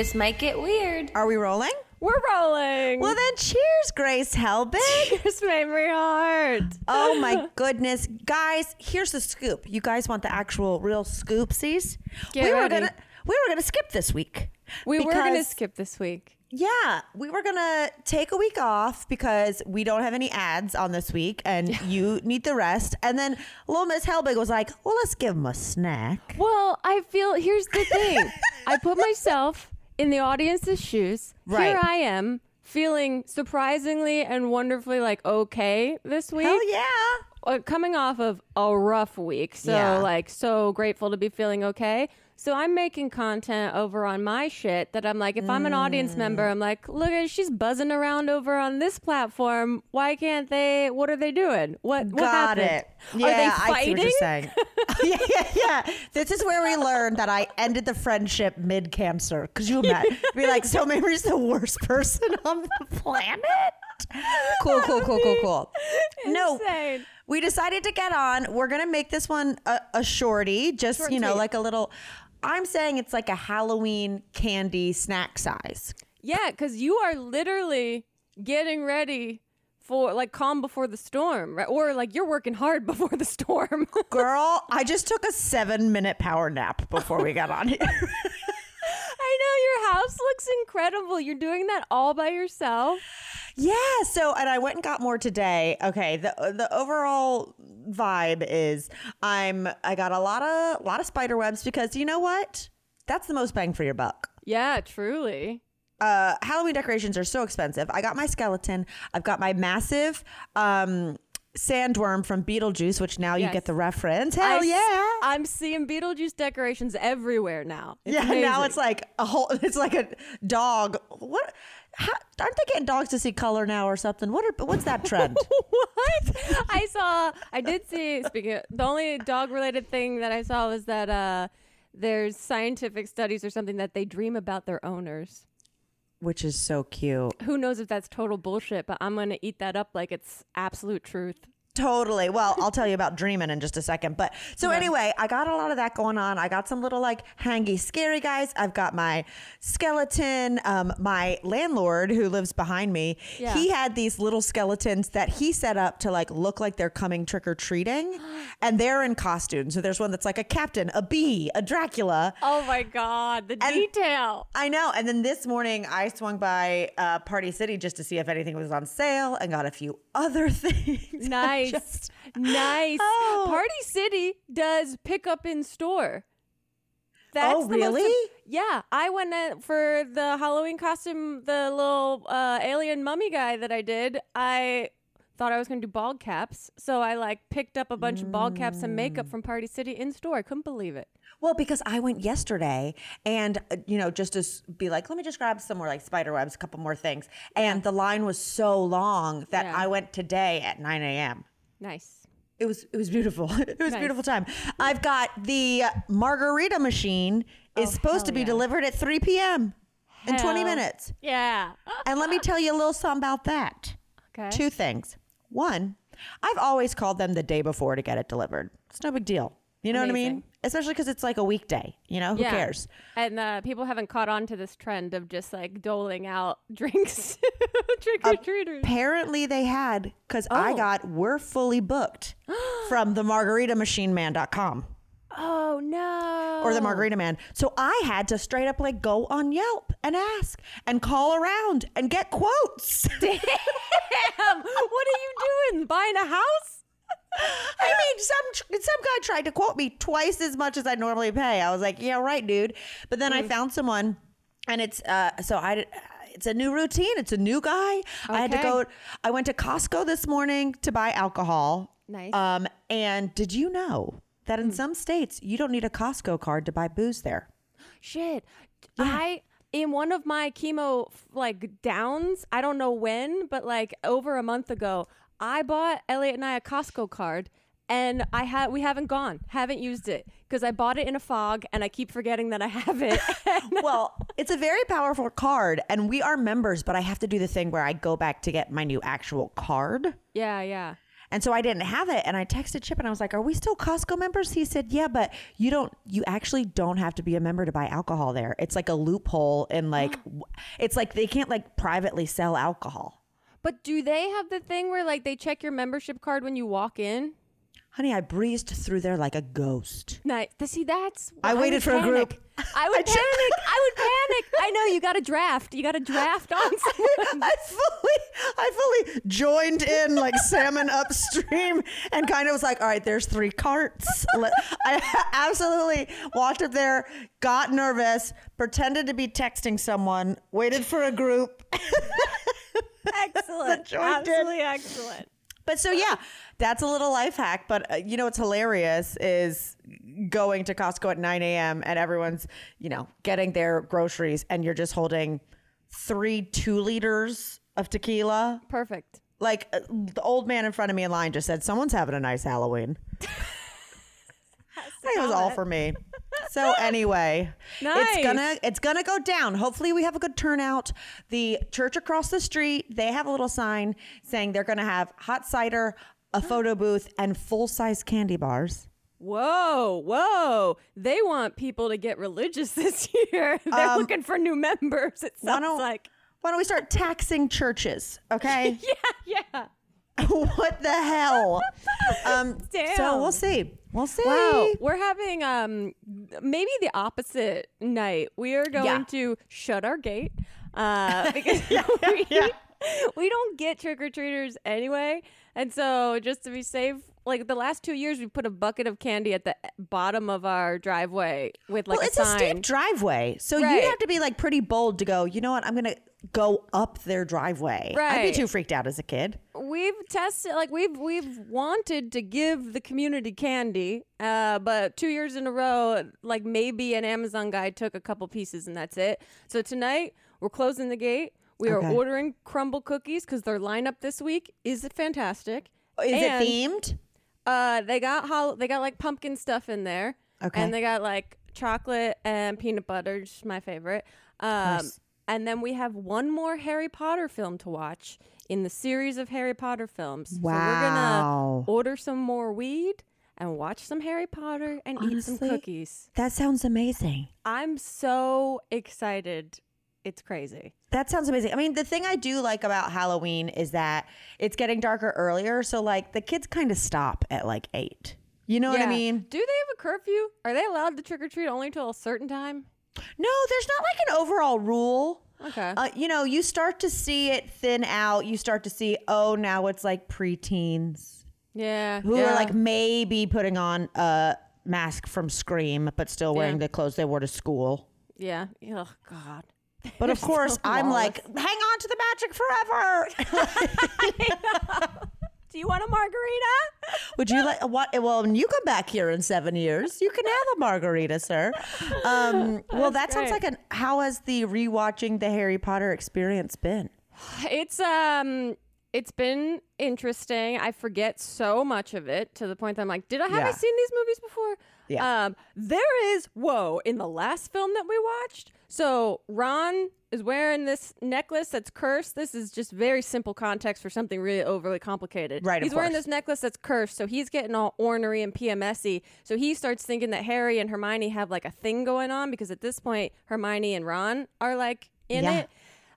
This might get weird. Are we rolling? We're rolling. Well, then, cheers, Grace Helbig. Cheers, Mamrie Hart. oh my goodness, guys! Here's the scoop. You guys want the actual real scoopsies? Get we were gonna we were gonna skip this week. We were gonna skip this week. Yeah, we were gonna take a week off because we don't have any ads on this week, and you need the rest. And then little Miss Helbig was like, "Well, let's give him a snack." Well, I feel here's the thing. I put myself in the audience's shoes. Right. Here I am feeling surprisingly and wonderfully like okay this week. Hell yeah! uh, coming off of a rough week. So Yeah. like so grateful to be feeling okay. So I'm making content over on my shit that I'm like, if I'm an audience member, Mm. I'm like, look at she's buzzing around over on this platform. Why can't they? What are they doing? What what Got happened? it. Yeah, are they I see what you're saying. yeah, yeah, yeah. This is where we learned that I ended the friendship mid cancer. Cause you met be like, so Mamrie's the worst person on the planet. Cool, cool, cool, cool, cool. No, Insane. we decided to get on. We're gonna make this one a, a shorty, just Short you know, like a little. I'm saying it's like a Halloween candy snack size. Yeah, because you are literally getting ready for like calm before the storm, right? Or like you're working hard before the storm. Girl, I just took a seven minute power nap before we got on here. I know your house looks incredible. You're doing that all by yourself. Yeah. So, and I went and got more today. Okay. The the overall vibe is I'm I got a lot of lot of spider webs because you know what? That's the most bang for your buck. Yeah, truly. Uh, Halloween decorations are so expensive. I got my skeleton. I've got my massive um, sandworm from Beetlejuice, which now you get the reference. Hell I yeah. I'm seeing Beetlejuice decorations everywhere now. It's yeah, now it's like a whole. It's like a dog. What? How, aren't they getting dogs to see color now or something? What? Are, what's that trend? what? I saw, I did see, speaking of, the only dog related thing that I saw was that uh, there's scientific studies or something that they dream about their owners. Which is so cute. Who knows if that's total bullshit, but I'm going to eat that up like it's absolute truth. Totally. Well, I'll tell you about dreaming in just a second. But so anyway, I got a lot of that going on. I got some little like hangy, scary guys. I've got my skeleton. Um, my landlord who lives behind me, Yeah. he had these little skeletons that he set up to like look like they're coming trick or treating, and they're in costumes. So there's one that's like a captain, a bee, a Dracula. Oh my God, the And- detail. I know. And then this morning, I swung by uh, Party City just to see if anything was on sale and got a few other things. Nice. Just- nice. Oh. Party City does pick up in store. Oh, the most- really? yeah. I went in for the Halloween costume, the little uh, alien mummy guy that I did. I thought I was going to do bald caps. So I like picked up a bunch of bald caps and makeup Mm. from Party City in store. I couldn't believe it. Well, because I went yesterday and, uh, you know, just to be like, let me just grab some more like spider webs, a couple more things. And the line was so long that Yeah. I went today at 9 a.m. Nice. It was it was beautiful. it was a Nice. beautiful time. I've got the margarita machine is Oh, supposed to be yeah. delivered at 3 p.m. in 20 minutes. Yeah. And let me tell you a little something about that. Okay. Two things. One, I've always called them the day before to get it delivered. It's no big deal. You know what I mean? Especially because it's like a weekday. You know, who Yeah. cares? And uh, people haven't caught on to this trend of just like doling out drinks, trick or treaters. Apparently they had because I Oh. got we're fully booked from the margaritamachine.man.com Oh no! or the margarita man. So I had to straight up like go on Yelp and ask and call around and get quotes. Damn! What are you doing? Buying a house? I mean, some some guy tried to quote me twice as much as I normally pay. I was like, yeah, right, dude. But then Mm. I found someone, and it's uh, so I. It's a new routine. It's a new guy. I had to go. I went to Costco this morning to buy alcohol. Nice. Um, and did you know that Mm. in some states you don't need a Costco card to buy booze there? Shit. I in one of my chemo like downs. I don't know when, but like over a month ago, I bought Elliot and I a Costco card. And I had we haven't gone, haven't used it because I bought it in a fog, and I keep forgetting that I have it. well, it's a very powerful card, and we are members. But I have to do the thing where I go back to get my new actual card. yeah, yeah. And so I didn't have it. And I texted Chip and I was like, Are we still Costco members? He said, Yeah, but you don't, you actually don't have to be a member to buy alcohol there. It's like a loophole and like, it's like they can't like privately sell alcohol. But do they have the thing where like they check your membership card when you walk in? Honey, I breezed through there like a ghost. Nice. See, that's. I would waited for a group. I would I panic. I would panic. I know you got a draft. You got a draft on someone. I fully, I fully joined in like salmon upstream and kind of was like, all right, there's three carts. I absolutely walked up there, got nervous, pretended to be texting someone, waited for a group. Excellent. Absolutely excellent. But so yeah, that's a little life hack. But uh, you know what's hilarious is going to Costco at 9 a.m. and everyone's you know getting their groceries and you're just holding three two liters of tequila. Perfect. Like uh, the old man in front of me in line just said, "Someone's having a nice Halloween." I think it was all for me. So anyway, Nice. it's gonna it's gonna go down. Hopefully, we have a good turnout. The church across the street they have a little sign saying they're gonna have hot cider, a photo booth, and full size candy bars. Whoa, whoa. They want people to get religious this year. They're Um, looking for new members. It sounds don't like. Why don't we start taxing churches? Okay, Yeah, yeah. what the hell? Um, So we'll see. We'll see. Wow, we're having um maybe the opposite night. We are going Yeah. to shut our gate uh because we, we don't get trick or treaters anyway. And so just to be safe, like the last 2 years we put a bucket of candy at the bottom of our driveway with like well, a it's a steep driveway, so Right. you'd have to be like pretty bold to go. You know what? I'm gonna go up their driveway. I'd be too freaked out as a kid. We've tested like we've we've wanted to give the community candy uh but two years in a row like maybe an amazon guy took a couple pieces and that's it. So tonight we're closing the gate. We are Okay. ordering Crumbl cookies because their lineup this week is fantastic. Is And, it themed? uh they got hol- they got like pumpkin stuff in there. Okay. and they got like chocolate and peanut butter just my favorite. Um and then we have one more harry potter film to watch in the series of harry potter films so we're gonna order some more weed and watch some harry potter and eat some cookies That sounds amazing. i'm so excited it's crazy That sounds amazing. I mean, the thing I do like about Halloween is that it's getting darker earlier, so like the kids kind of stop at like eight. You know what I mean? do they have a curfew are they allowed to trick-or-treat only till a certain time No, there's not like an overall rule. Okay Uh, you know, you start to see it thin out. You start to see, oh, now it's like preteens yeah who yeah. are like maybe putting on a mask from Scream, but still wearing Yeah. the clothes they wore to school. yeah oh god But of course, so I'm like, hang on to the magic forever. do you want a margarita Would you like what? Well, when you come back here in seven years, you can have a margarita, sir. Um, well, that sounds like an. How has the rewatching the Harry Potter experience been? It's um it's been interesting. I forget so much of it to the point that I'm like, did I have I seen these movies before? Yeah. Um there is whoa, in the last film that we watched. So Ron is wearing this necklace that's cursed. This is just very simple context for something really overly complicated. Right, He's wearing this necklace that's cursed, so he's getting all ornery and PMSy. So he starts thinking that Harry and Hermione have like a thing going on because at this point Hermione and Ron are like in Yeah. it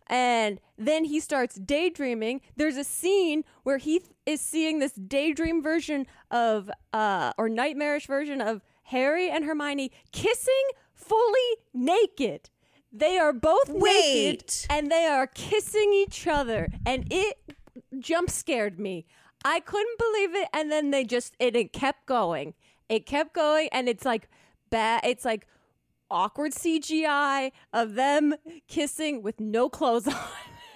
and then he starts daydreaming there's a scene where he th- is seeing this daydream version of uh or nightmarish version of harry and hermione kissing fully naked they are both naked and they are kissing each other and it jump scared me i couldn't believe it and then they just it, it kept going it kept going and it's like bad it's like awkward CGI of them kissing with no clothes on.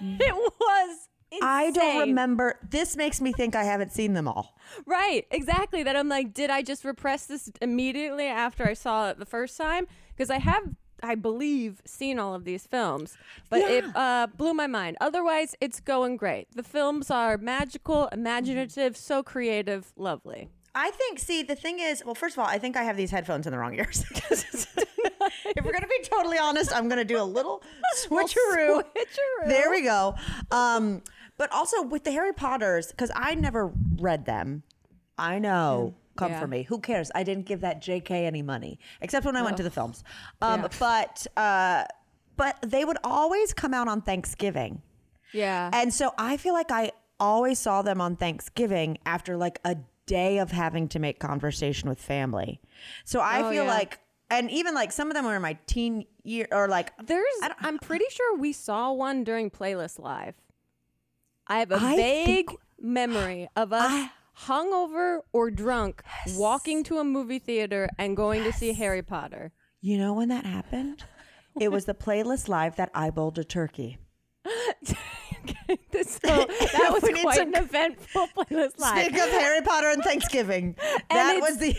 it was I don't remember. This makes me think I haven't seen them all. Right, exactly. That I'm like, did I just repress this immediately after I saw it the first time? Because I have, I believe, seen all of these films, but it uh, blew my mind. Otherwise, it's going great. The films are magical, imaginative, so creative, lovely. I think. See, the thing is, well, first of all, I think I have these headphones in the wrong ears. if we're gonna be totally honest, I'm gonna do a little switcheroo. Switcheroo. There we go. Um, But also with the Harry Potters, because I never read them. I know. Come Yeah. for me. Who cares? I didn't give that JK any money, except when I went to the films. Um, Yeah. But uh, but they would always come out on Thanksgiving. Yeah. And so I feel like I always saw them on Thanksgiving after like a day of having to make conversation with family. So I Oh, feel yeah. like, and even like some of them were in my teen year or like, There's, I'm pretty sure we saw one during Playlist Live. I have a I vague think- memory of us I- hungover or drunk walking to a movie theater and going to see Harry Potter. you know when that happened? it was the playlist live that eyeballed a turkey. so that was quite an eventful Playlist Live. Speak of Harry Potter and Thanksgiving. that it's- was the.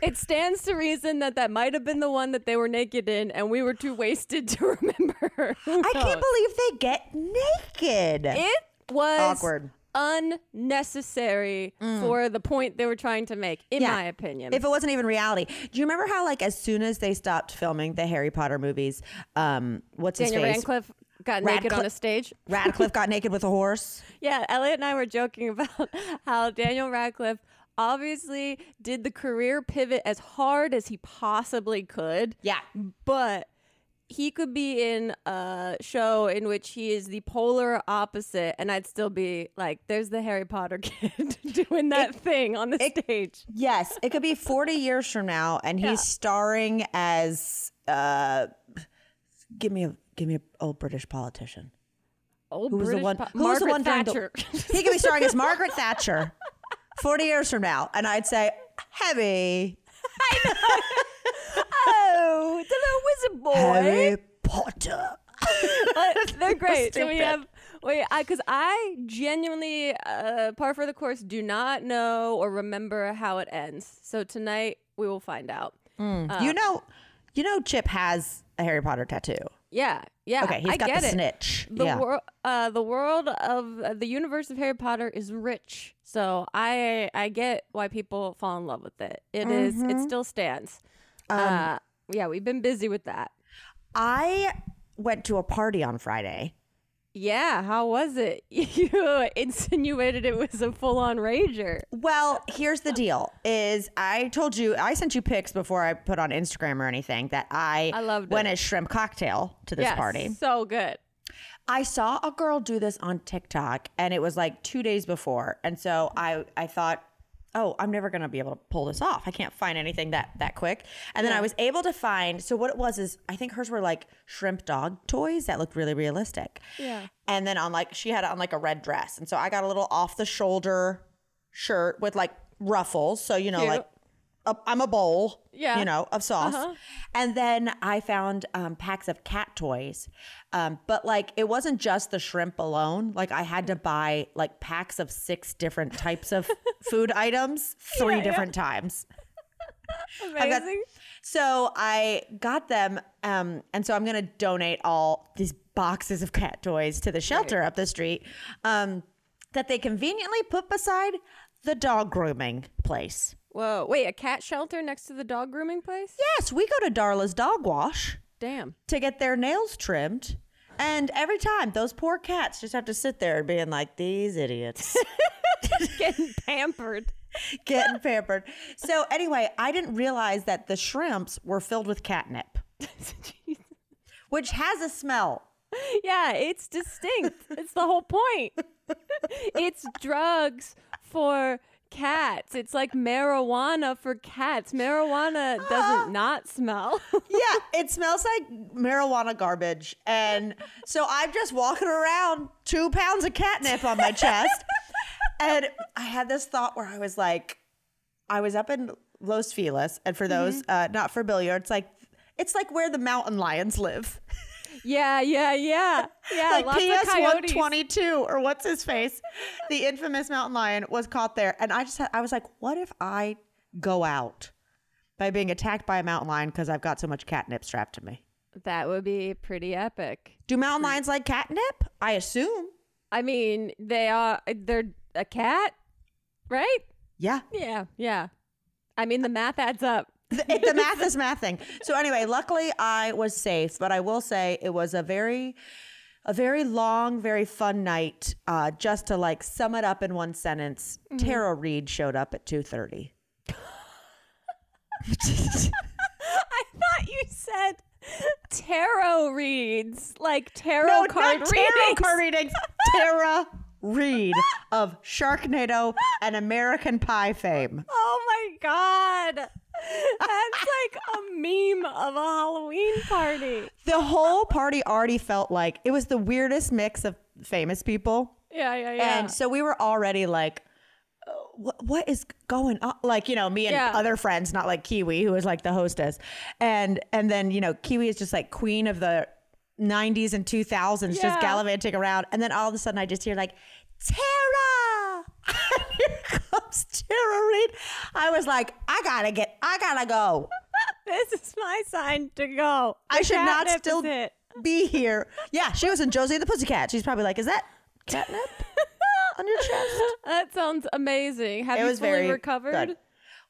It stands to reason that that might have been the one that they were naked in, and we were too wasted to remember. I can't believe they get naked. It was Awkward. Unnecessary for the point they were trying to make, in Mm. Yeah. my opinion. If it wasn't even reality. Do you remember how, like, as soon as they stopped filming the Harry Potter movies, um, what's Daniel his face? Radcliffe got naked on a stage. Radcliffe got naked with a horse. Yeah, Elliot and I were joking about how Daniel Radcliffe obviously did the career pivot as hard as he possibly could. Yeah. But he could be in a show in which he is the polar opposite, and I'd still be like, there's the Harry Potter kid doing that thing on the stage. Yes, it could be 40 years from now, and he's Yeah. starring as. Uh, give me a give me a old British politician. Old Who was British the one? po- Who was the Margaret one during the- Thatcher. He could be starring as Margaret Thatcher. 40 years from now, and I'd say, "Heavy, oh, the little wizard boy. Harry Potter." Uh, they're great. So we have wait, I because I genuinely, uh, par for the course, do not know or remember how it ends. So tonight we will find out. you know, you know, Chip has a Harry Potter tattoo. Yeah, yeah. Okay, he's I got get the it. snitch. The yeah. world, uh, the world of uh, the universe of Harry Potter is rich, so I I get why people fall in love with it. It is, Mm-hmm. it still stands. Um, uh, yeah, we've been busy with that. I went to a party on Friday. Yeah, how was it? You insinuated it was a full on rager. Well, here's the deal: is I told you I sent you pics before I put on Instagram or anything that I I loved went it. as shrimp cocktail to this Yes, party. so good. I saw a girl do this on TikTok, and it was like two days before, and so I I thought. Oh, I'm never gonna be able to pull this off. I can't find anything that that quick. And then I was able to find. So what it was is, I think hers were like shrimp dog toys that looked really realistic. Yeah. And then on like she had on like a red dress, and so I got a little off the shoulder shirt with like ruffles. So you know, Cute. like I'm a bowl, Yeah. you know, of sauce. Uh-huh. And then I found um, packs of cat toys, um, but like it wasn't just the shrimp alone. Like I had to buy like packs of six different types of food items three Yeah, yeah. different times. I've got- Amazing. So I got them, um, and so I'm going to donate all these boxes of cat toys to the shelter up the street um, that they conveniently put beside the dog grooming place. Whoa, wait, a cat shelter next to the dog grooming place? Yes, we go to Darla's Dog Wash Damn. to get their nails trimmed. And every time, those poor cats just have to sit there being like, these idiots. Getting pampered. getting pampered. So anyway, I didn't realize that the shrimps were filled with catnip, which has a smell. yeah, it's distinct. it's the whole point. it's drugs for cats. It's like marijuana for cats. Marijuana doesn't not smell. Yeah, it smells like marijuana garbage. And so I'm just walking around, two pounds of catnip on my chest. and I had this thought where I was like, I was up in Los Feliz, and for those uh, not familiar, it's like it's like where the mountain lions live. yeah, yeah, yeah. Yeah, like PS 122 or what's his face? the infamous mountain lion was caught there. And I just had, I was like, what if I go out by being attacked by a mountain lion because I've got so much catnip strapped to me? That would be pretty epic. Do mountain lions like catnip? I assume. I mean, they are they're a cat, right? Yeah. Yeah, yeah. I mean, the math adds up. The, the math is mathing. So anyway, luckily I was safe, but I will say it was a very a very long, very fun night. Uh, just to like sum it up in one sentence, Mm-hmm. Tara Reid showed up at two thirty. I thought you said tarot reads, like tarot No, card not tarot readings. card readings. Tara Reid of Sharknado and American Pie fame. Oh my god. That's like a meme of a Halloween party. The whole party already felt like it was the weirdest mix of famous people. Yeah, yeah, yeah. And so we were already like, uh, what, what is going on? Like, you know, me and Yeah. other friends, not like Kiwi, who was like the hostess. And and then, you know, Kiwi is just like queen of the 90s and 2000s, Yeah. just gallivanting around. And then all of a sudden I just hear like, Tara! Here comes Tara Reid. I was like, I gotta get, I gotta go. this is my sign to go. I should not still it. be here. Yeah, she was in Josie the Pussycat. She's probably like, is that catnip on your chest? That sounds amazing. Have it you fully very recovered? good.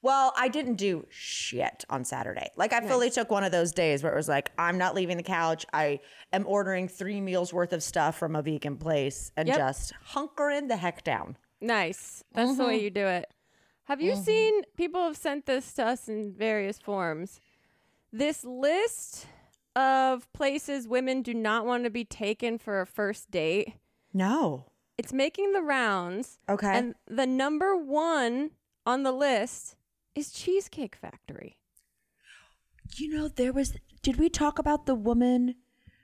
Well, I didn't do shit on Saturday. Like I fully took one of those days where it was like, I'm not leaving the couch. I am ordering three meals worth of stuff from a vegan place and Yep. just hunkering the heck down. Nice. That's the way Mm-hmm. you do it. Have you seen people have sent this to us in various forms? This list of places women do not want to be taken for a first date. No. It's making the rounds. Okay. And the number one on the list is Cheesecake Factory. You know, there was. Did we talk about the woman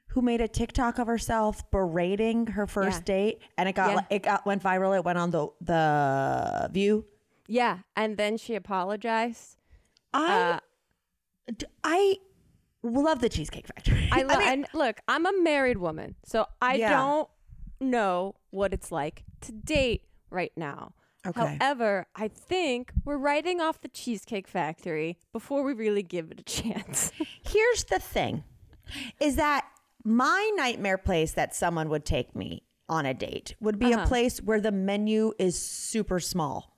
who made a TikTok of herself berating her first Yeah. date, and it got Yeah. it got went viral. It went on the the View. Yeah. And then she apologized. I Uh, d- I love the Cheesecake Factory. I, lo- mean, and look, I'm a married woman, so I Yeah. don't know what it's like to date right now. Okay. However, I think we're writing off the Cheesecake Factory before we really give it a chance. here's the thing: is that my nightmare place that someone would take me on a date would be Uh-huh. a place where the menu is super small.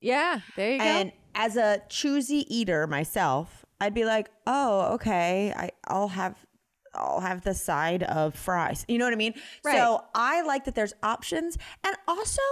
yeah, there you go. And as a choosy eater myself, I'd be like, "Oh, okay, I, I'll have." I'll have the side of fries. You know what I mean? Right. So I like that there's options. And also,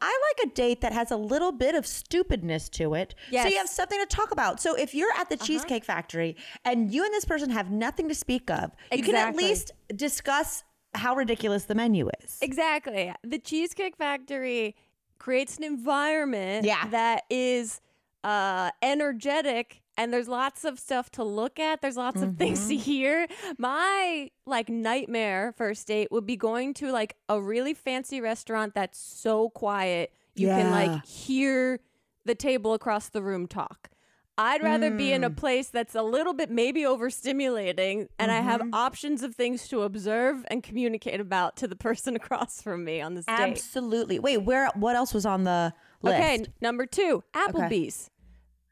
I like a date that has a little bit of stupidness to it. So you have something to talk about. So if you're at the Cheesecake Factory and you and this person have nothing to speak of, you can at least discuss how ridiculous the menu is. Exactly. The Cheesecake Factory creates an environment Yeah. that is uh, energetic and there's lots of stuff to look at. There's lots of things Mm-hmm. to hear. My like nightmare first date would be going to like a really fancy restaurant that's so quiet you can like hear the table across the room talk. I'd rather be in a Mm. place that's a little bit maybe overstimulating and I have Mm-hmm. options of things to observe and communicate about to the person across from me on this date. Absolutely. Wait, where? What else was on the list? Okay, number two, Applebee's.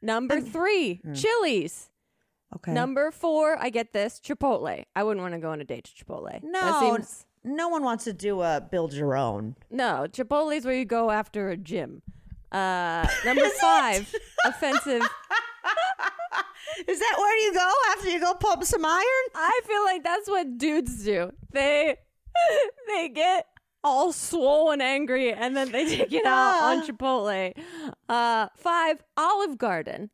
Number three, Mm. Chili's. Okay. Number four, I get this, Chipotle. I wouldn't want to go on a date to Chipotle. no, seems, no one wants to do a build your own. no, Chipotle is where you go after a gym. Uh, number five, offensive. Is that where you go after you go pump some iron? I feel like that's what dudes do. They they get all swollen angry and then they take it out on. Chipotle. Uh, five, Olive Garden.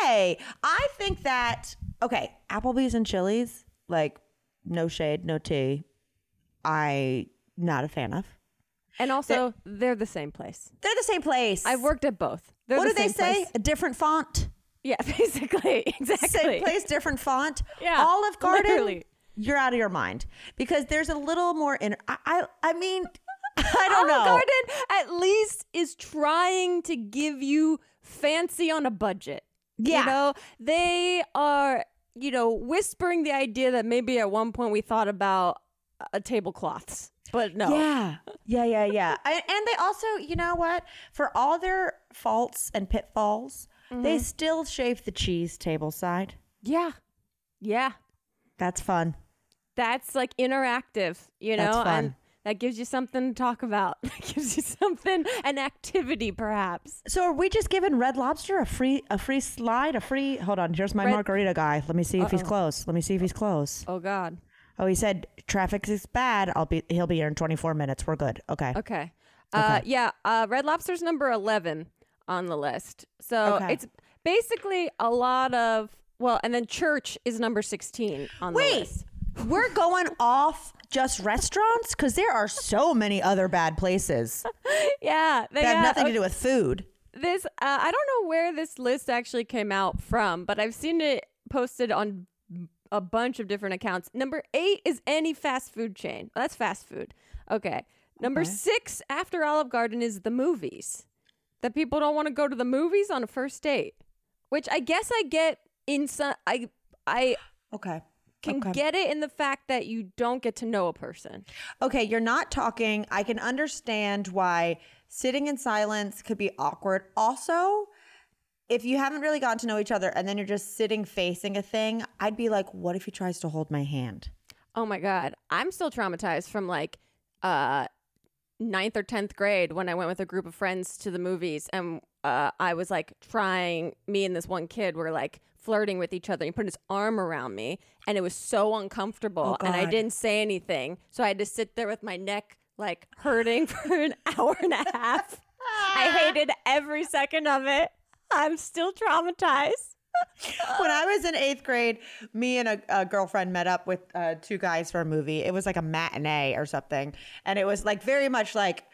Hey, I think that okay, Applebee's and Chili's, like no shade, no tea. I not a fan of. And also, they're the same place. They're the same place. I've worked at both. They're what the do they say? place. A different font, Yeah, basically, exactly. same place, different font. Yeah, Olive Garden. literally. You're out of your mind because there's a little more in. I I, I mean, I don't know. Garden at least is trying to give you fancy on a budget. Yeah. You know, they are, you know, whispering the idea that maybe at one point we thought about a tablecloths, but no. Yeah, yeah, yeah, yeah. I, and they also, you know what? For all their faults and pitfalls, they Mm-hmm. still shave the cheese table side. Yeah. Yeah. That's fun. That's like interactive, you know, That's fun. and that gives you something to talk about. That gives you something, an activity perhaps. So are we just giving Red Lobster a free a free slide? A free hold on, here's my Red- margarita guy. Let me see if he's Uh-oh. close. Let me see if he's close. Oh God. Oh, he said traffic is bad. I'll be. He'll be here in 24 minutes. We're good. Okay. Okay. Uh, yeah. Uh, Red Lobster's number 11 on the list. So Okay. it's basically a lot of, well, and then Church is number 16 on the Wait, list. We're going off just restaurants because there are so many other bad places Yeah. They that have nothing to do with food. This, uh, I don't know where this list actually came out from, but I've seen it posted on a bunch of different accounts. Number eight is any fast food chain. That's fast food. Okay. Number Okay. six after Olive Garden is the movies. That people don't want to go to the movies on a first date, which I guess I get in some. I I Okay. Can Okay. get it in the fact that you don't get to know a person. Okay, you're not talking. I can understand why sitting in silence could be awkward. Also, if you haven't really gotten to know each other and then you're just sitting facing a thing, I'd be like, what if he tries to hold my hand? Oh my god, I'm still traumatized from like uh ninth or tenth grade when I went with a group of friends to the movies and uh, I was like trying. Me and this one kid were like flirting with each other. He put his arm around me, and it was so uncomfortable. Oh, and I didn't say anything, so I had to sit there with my neck like hurting for an hour and a half. I hated every second of it. I'm still traumatized. when I was in eighth grade, me and a, a girlfriend met up with uh, two guys for a movie. It was like a matinee or something, and it was like very much like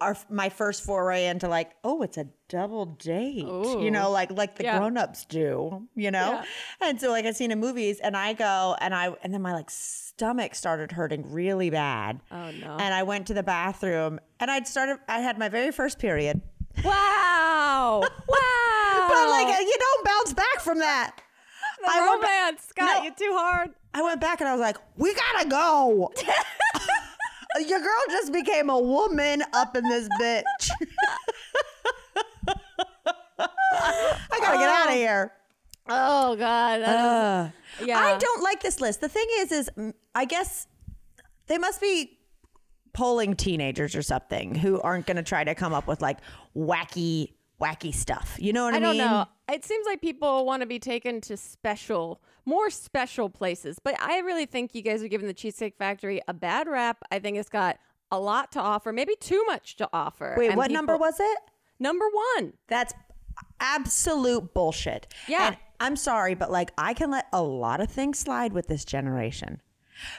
our my first foray into like, oh, it's a double date, you know, like like the Yeah. grown-ups do, you know. Yeah. And so like I've seen in movies, and I go and I and then my like stomach started hurting really bad, Oh no! and I went to the bathroom, and I'd started. I had my very first period, wow! wow! but like you don't bounce back from that. the I went romance got No. you too hard. I went back and I was like, we gotta go. Your girl just became a woman up in this bitch. I gotta get out of here. Oh God! Uh, yeah. I don't like this list. The thing is, is I guess they must be polling teenagers or something who aren't gonna try to come up with like wacky, wacky stuff. You know what I, mean? I don't know. It seems like people want to be taken to special, more special places. But I really think you guys are giving the Cheesecake Factory a bad rap. I think it's got a lot to offer, maybe too much to offer. Wait, And what number was it? Number one. That's absolute bullshit. Yeah. And I'm sorry, but like I can let a lot of things slide with this generation.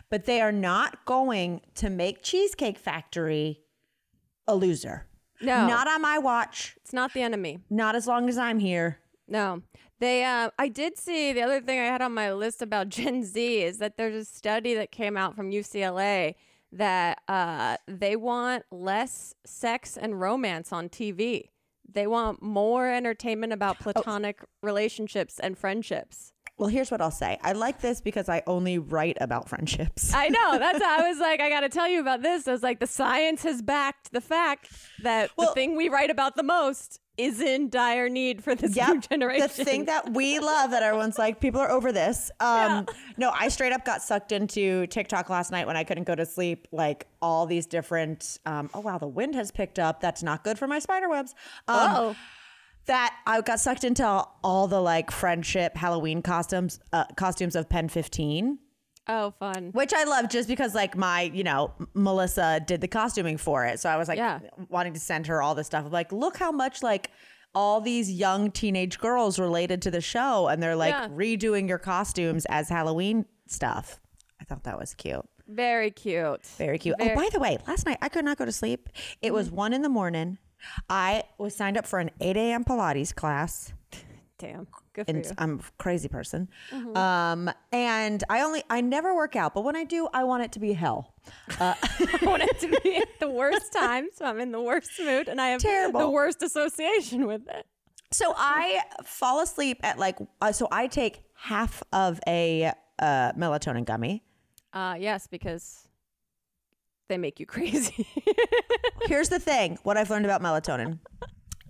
But they are not going to make Cheesecake Factory a loser. No. Not on my watch. It's not the enemy. Not as long as I'm here. No. They uh I did see the other thing I had on my list about Gen Z is that there's a study that came out from UCLA that uh they want less sex and romance on TV. They want more entertainment about platonic relationships and friendships. Well, here's what I'll say. I like this because I only write about friendships. I know. That's I was like, I got to tell you about this. I was like, the science has backed the fact that Well- the thing we write about the most is in dire need for this new generation. The thing that we love that everyone's like, people are over this. Um, No, I straight up got sucked into TikTok last night when I couldn't go to sleep. Like all these different, um, oh wow, the wind has picked up. That's not good for my spider webs. Um, oh, That I got sucked into all the like friendship Halloween costumes, uh, costumes of Pen 15. Oh, fun. Which I love just because like my, you know, Melissa did the costuming for it. So I was like Yeah. wanting to send her all this stuff. I'm like, look how much like all these young teenage girls related to the show and they're like Yeah. redoing your costumes as Halloween stuff. I thought that was cute. Very cute. Very cute. Oh, Very- oh, by the way, last night I could not go to sleep. It was mm. one in the morning. I was signed up for an 8 a.m. Pilates class Damn. Good for and you. I'm a crazy person. Mm-hmm. Um, and I only I never work out, but when I do, I want it to be hell. I want it to be at the worst time, so I'm in the worst mood, and I have Terrible. the worst association with it. So I fall asleep at like uh, so I take half of a uh, melatonin gummy. Uh, yes, because they make you crazy. Here's the thing: what I've learned about melatonin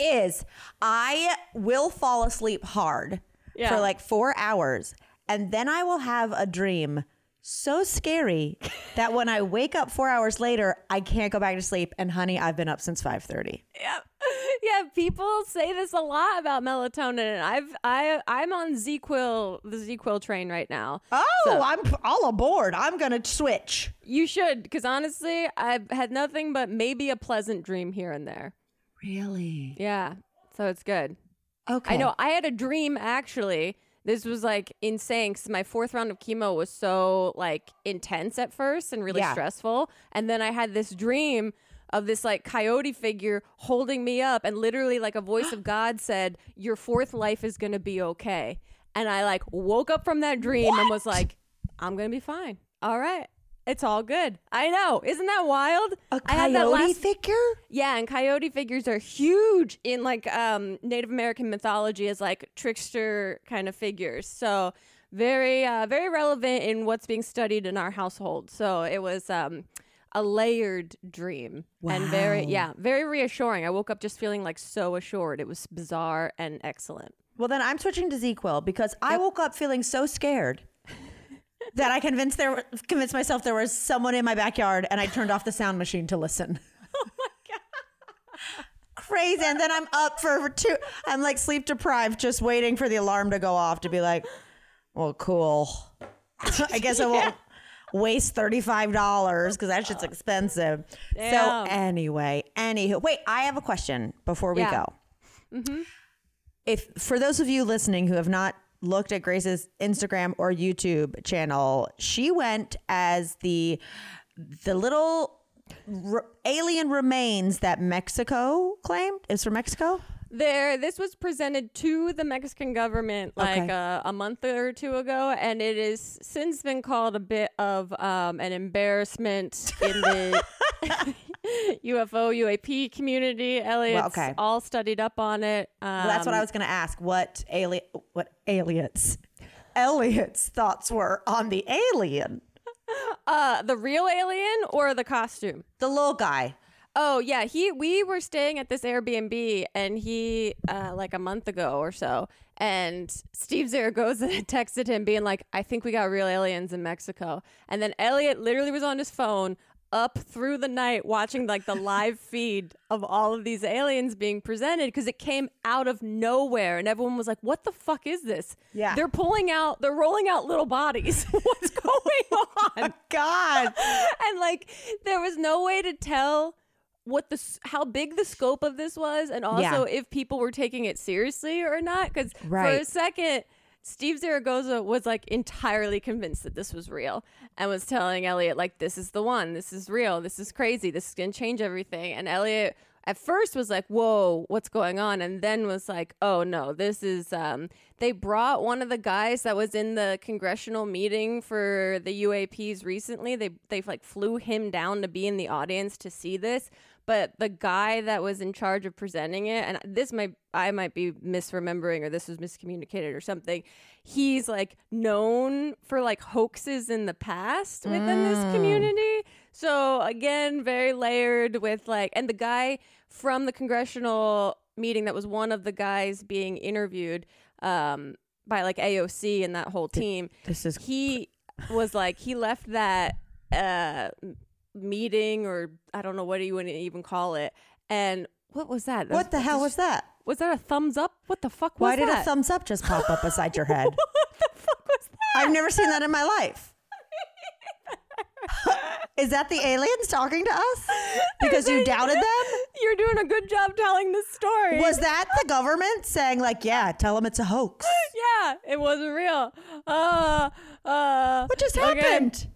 is I will fall asleep hard Yeah. for like four hours, and then I will have a dream so scary that when I wake up four hours later, I can't go back to sleep. And honey, I've been up since five thirty. Yeah. Yeah, people say this a lot about melatonin and I've I I'm on ZzzQuil, the ZzzQuil train right now. Oh, So- I'm all aboard. I'm gonna switch. You should cuz honestly, I've had nothing but maybe a pleasant dream here and there. Really? Yeah. So it's good. Okay. I know. I had a dream actually. This was like insane because my fourth round of chemo was so like intense at first and really Yeah. stressful. And then I had this dream of this like coyote figure holding me up, and literally like a voice of God said, "Your fourth life is gonna be okay." And I like woke up from that dream and was like, "I'm gonna be fine. All right." It's all good. I know. Isn't that wild? A I had that coyote last figure? yeah, and coyote figures are huge in like um, Native American mythology as like trickster kind of figures. So very, uh, very relevant in what's being studied in our household. So it was um, a layered dream and very, yeah, very reassuring. I woke up just feeling like so assured. It was bizarre and excellent. Well, then I'm switching to ZzzQuil because I woke up feeling so scared that I convinced there convinced myself there was someone in my backyard, and I turned off the sound machine to listen. Oh my god! Crazy, and then I'm up for two. I'm like sleep deprived, just waiting for the alarm to go off to be like, "Well, cool. I guess I won't." Waste thirty five dollars because that shit's expensive. Damn. So anyway, anywho, wait, I have a question before we Yeah. go mm-hmm. if for those of you listening who have not looked at Grace's Instagram or YouTube channel, she went as the the little r- alien remains that Mexico claimed is from Mexico. There, this was presented to the Mexican government like Okay. uh, a month or two ago, and it has since been called a bit of um, an embarrassment in the UFO UAP community. Elliot's okay. all studied up on it. Um, Well, that's what I was going to ask. What alien? What aliens? Elliot's thoughts were on the alien, uh, the real alien or the costume. the little guy. Oh yeah, he we were staying at this Airbnb and he uh like a month ago or so and Steve Zaragoza texted him being like, I think we got real aliens in Mexico. And then Elliot literally was on his phone up through the night watching like the live feed of all of these aliens being presented because it came out of nowhere and everyone was like, What the fuck is this? Yeah. They're pulling out they're rolling out little bodies. What's going oh on? God, and like there was no way to tell what the how big the scope of this was and also if people were taking it seriously or not because for a second Steve Zaragoza was like entirely convinced that this was real and was telling Elliot like this is the one. This is real. This is crazy. This is to change everything. And Elliot at first was like whoa what's going on? And then was like oh no. This is um they brought one of the guys that was in the congressional meeting for the UAPs recently. They they like flew him down to be in the audience to see this but the guy that was in charge of presenting it and this might I might be misremembering or this was miscommunicated or something he's like known for like hoaxes in the past within this community. So again very layered with like and the guy from the congressional meeting that was one of the guys being interviewed um by like AOC and that whole team this is he was like he left that uh meeting or I don't know what you would even call it and what was that what the hell was that? was that a thumbs up what the fuck was that? Why did that a thumbs up just pop up beside your head? what the fuck was that I've never seen that in my life. Is that the aliens talking to us? Because you doubted them? you're doing a good job telling this story Was that the government saying, like, yeah, tell them it's a hoax? yeah it wasn't real uh uh What just okay. happened?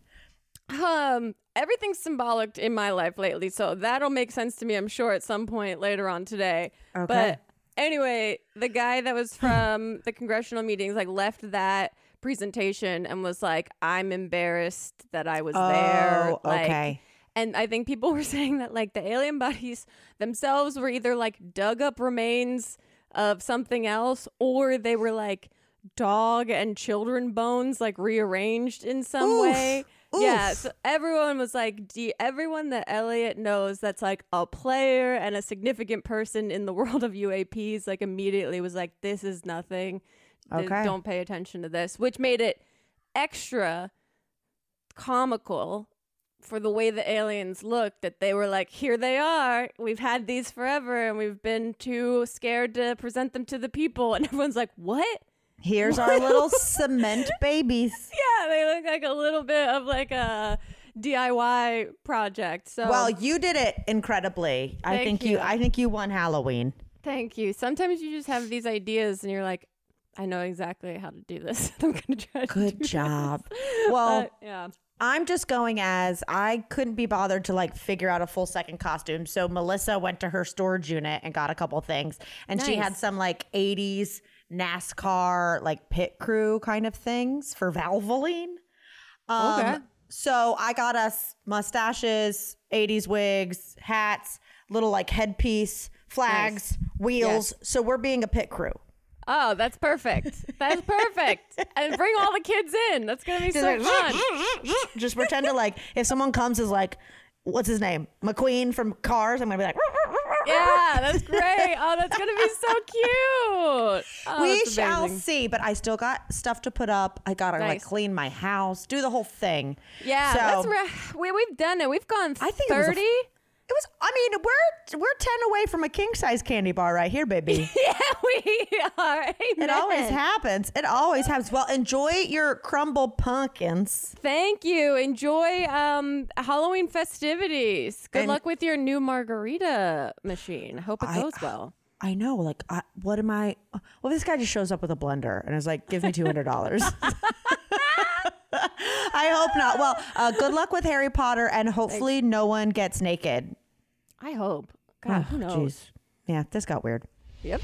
Um, everything's symbolic in my life lately, so that'll make sense to me, I'm sure, at some point later on today. Okay. But anyway, the guy that was from the congressional meetings like left that presentation and was like, "I'm embarrassed that I was there." Oh, Like, okay. and I think people were saying that like the alien bodies themselves were either like dug up remains of something else or they were like dog and children bones like rearranged in some Oof. way. Yeah, so everyone was like, do everyone that Elliot knows that's like a player and a significant person in the world of UAPs, like immediately was like, this is nothing. Th- Okay. Don't pay attention to this, which made it extra comical for the way the aliens looked that they were like, here they are. We've had these forever and we've been too scared to present them to the people. And everyone's like, what? Here's our little cement babies. Yeah, they look like a little bit of like a DIY project. So Well, you did it incredibly. I Thank think you. you. I think you won Halloween. thank you. Sometimes you just have these ideas and you're like, I know exactly how to do this. I'm gonna try to Good do job. this. Well, But, yeah. I'm just going as I couldn't be bothered to like figure out a full second costume. So Melissa went to her storage unit and got a couple things. And she had some like 80s NASCAR like pit crew kind of things for Valvoline. Um, Okay. So I got us mustaches, 80s wigs, hats, little like headpiece, flags, wheels. So we're being a pit crew. Oh, that's perfect. That's perfect. and bring all the kids in. That's gonna be so like, fun. just pretend to like if someone comes is like what's his name McQueen from Cars, I'm gonna be like. Yeah, that's great. Oh, that's gonna be so cute. Oh, we shall see, but I still got stuff to put up. I gotta like clean my house, do the whole thing. Yeah, so that's ra- we we've done it. We've gone I think it was a- thirty. It was. I mean, we're we're ten away from a king size candy bar right here, baby. yeah, we are. Amen. It always happens. It always happens. Well, enjoy your crumbled pumpkins. Thank you. Enjoy um Halloween festivities. Good And- luck with your new margarita machine. Hope it I- goes well. I know. Like, I, what am I? Well, this guy just shows up with a blender and is like, "Give me two hundred dollars." I hope not. Well, uh, good luck with Harry Potter, and hopefully, no one gets naked. I hope. God, who knows? Jeez. Yeah, this got weird. Yep.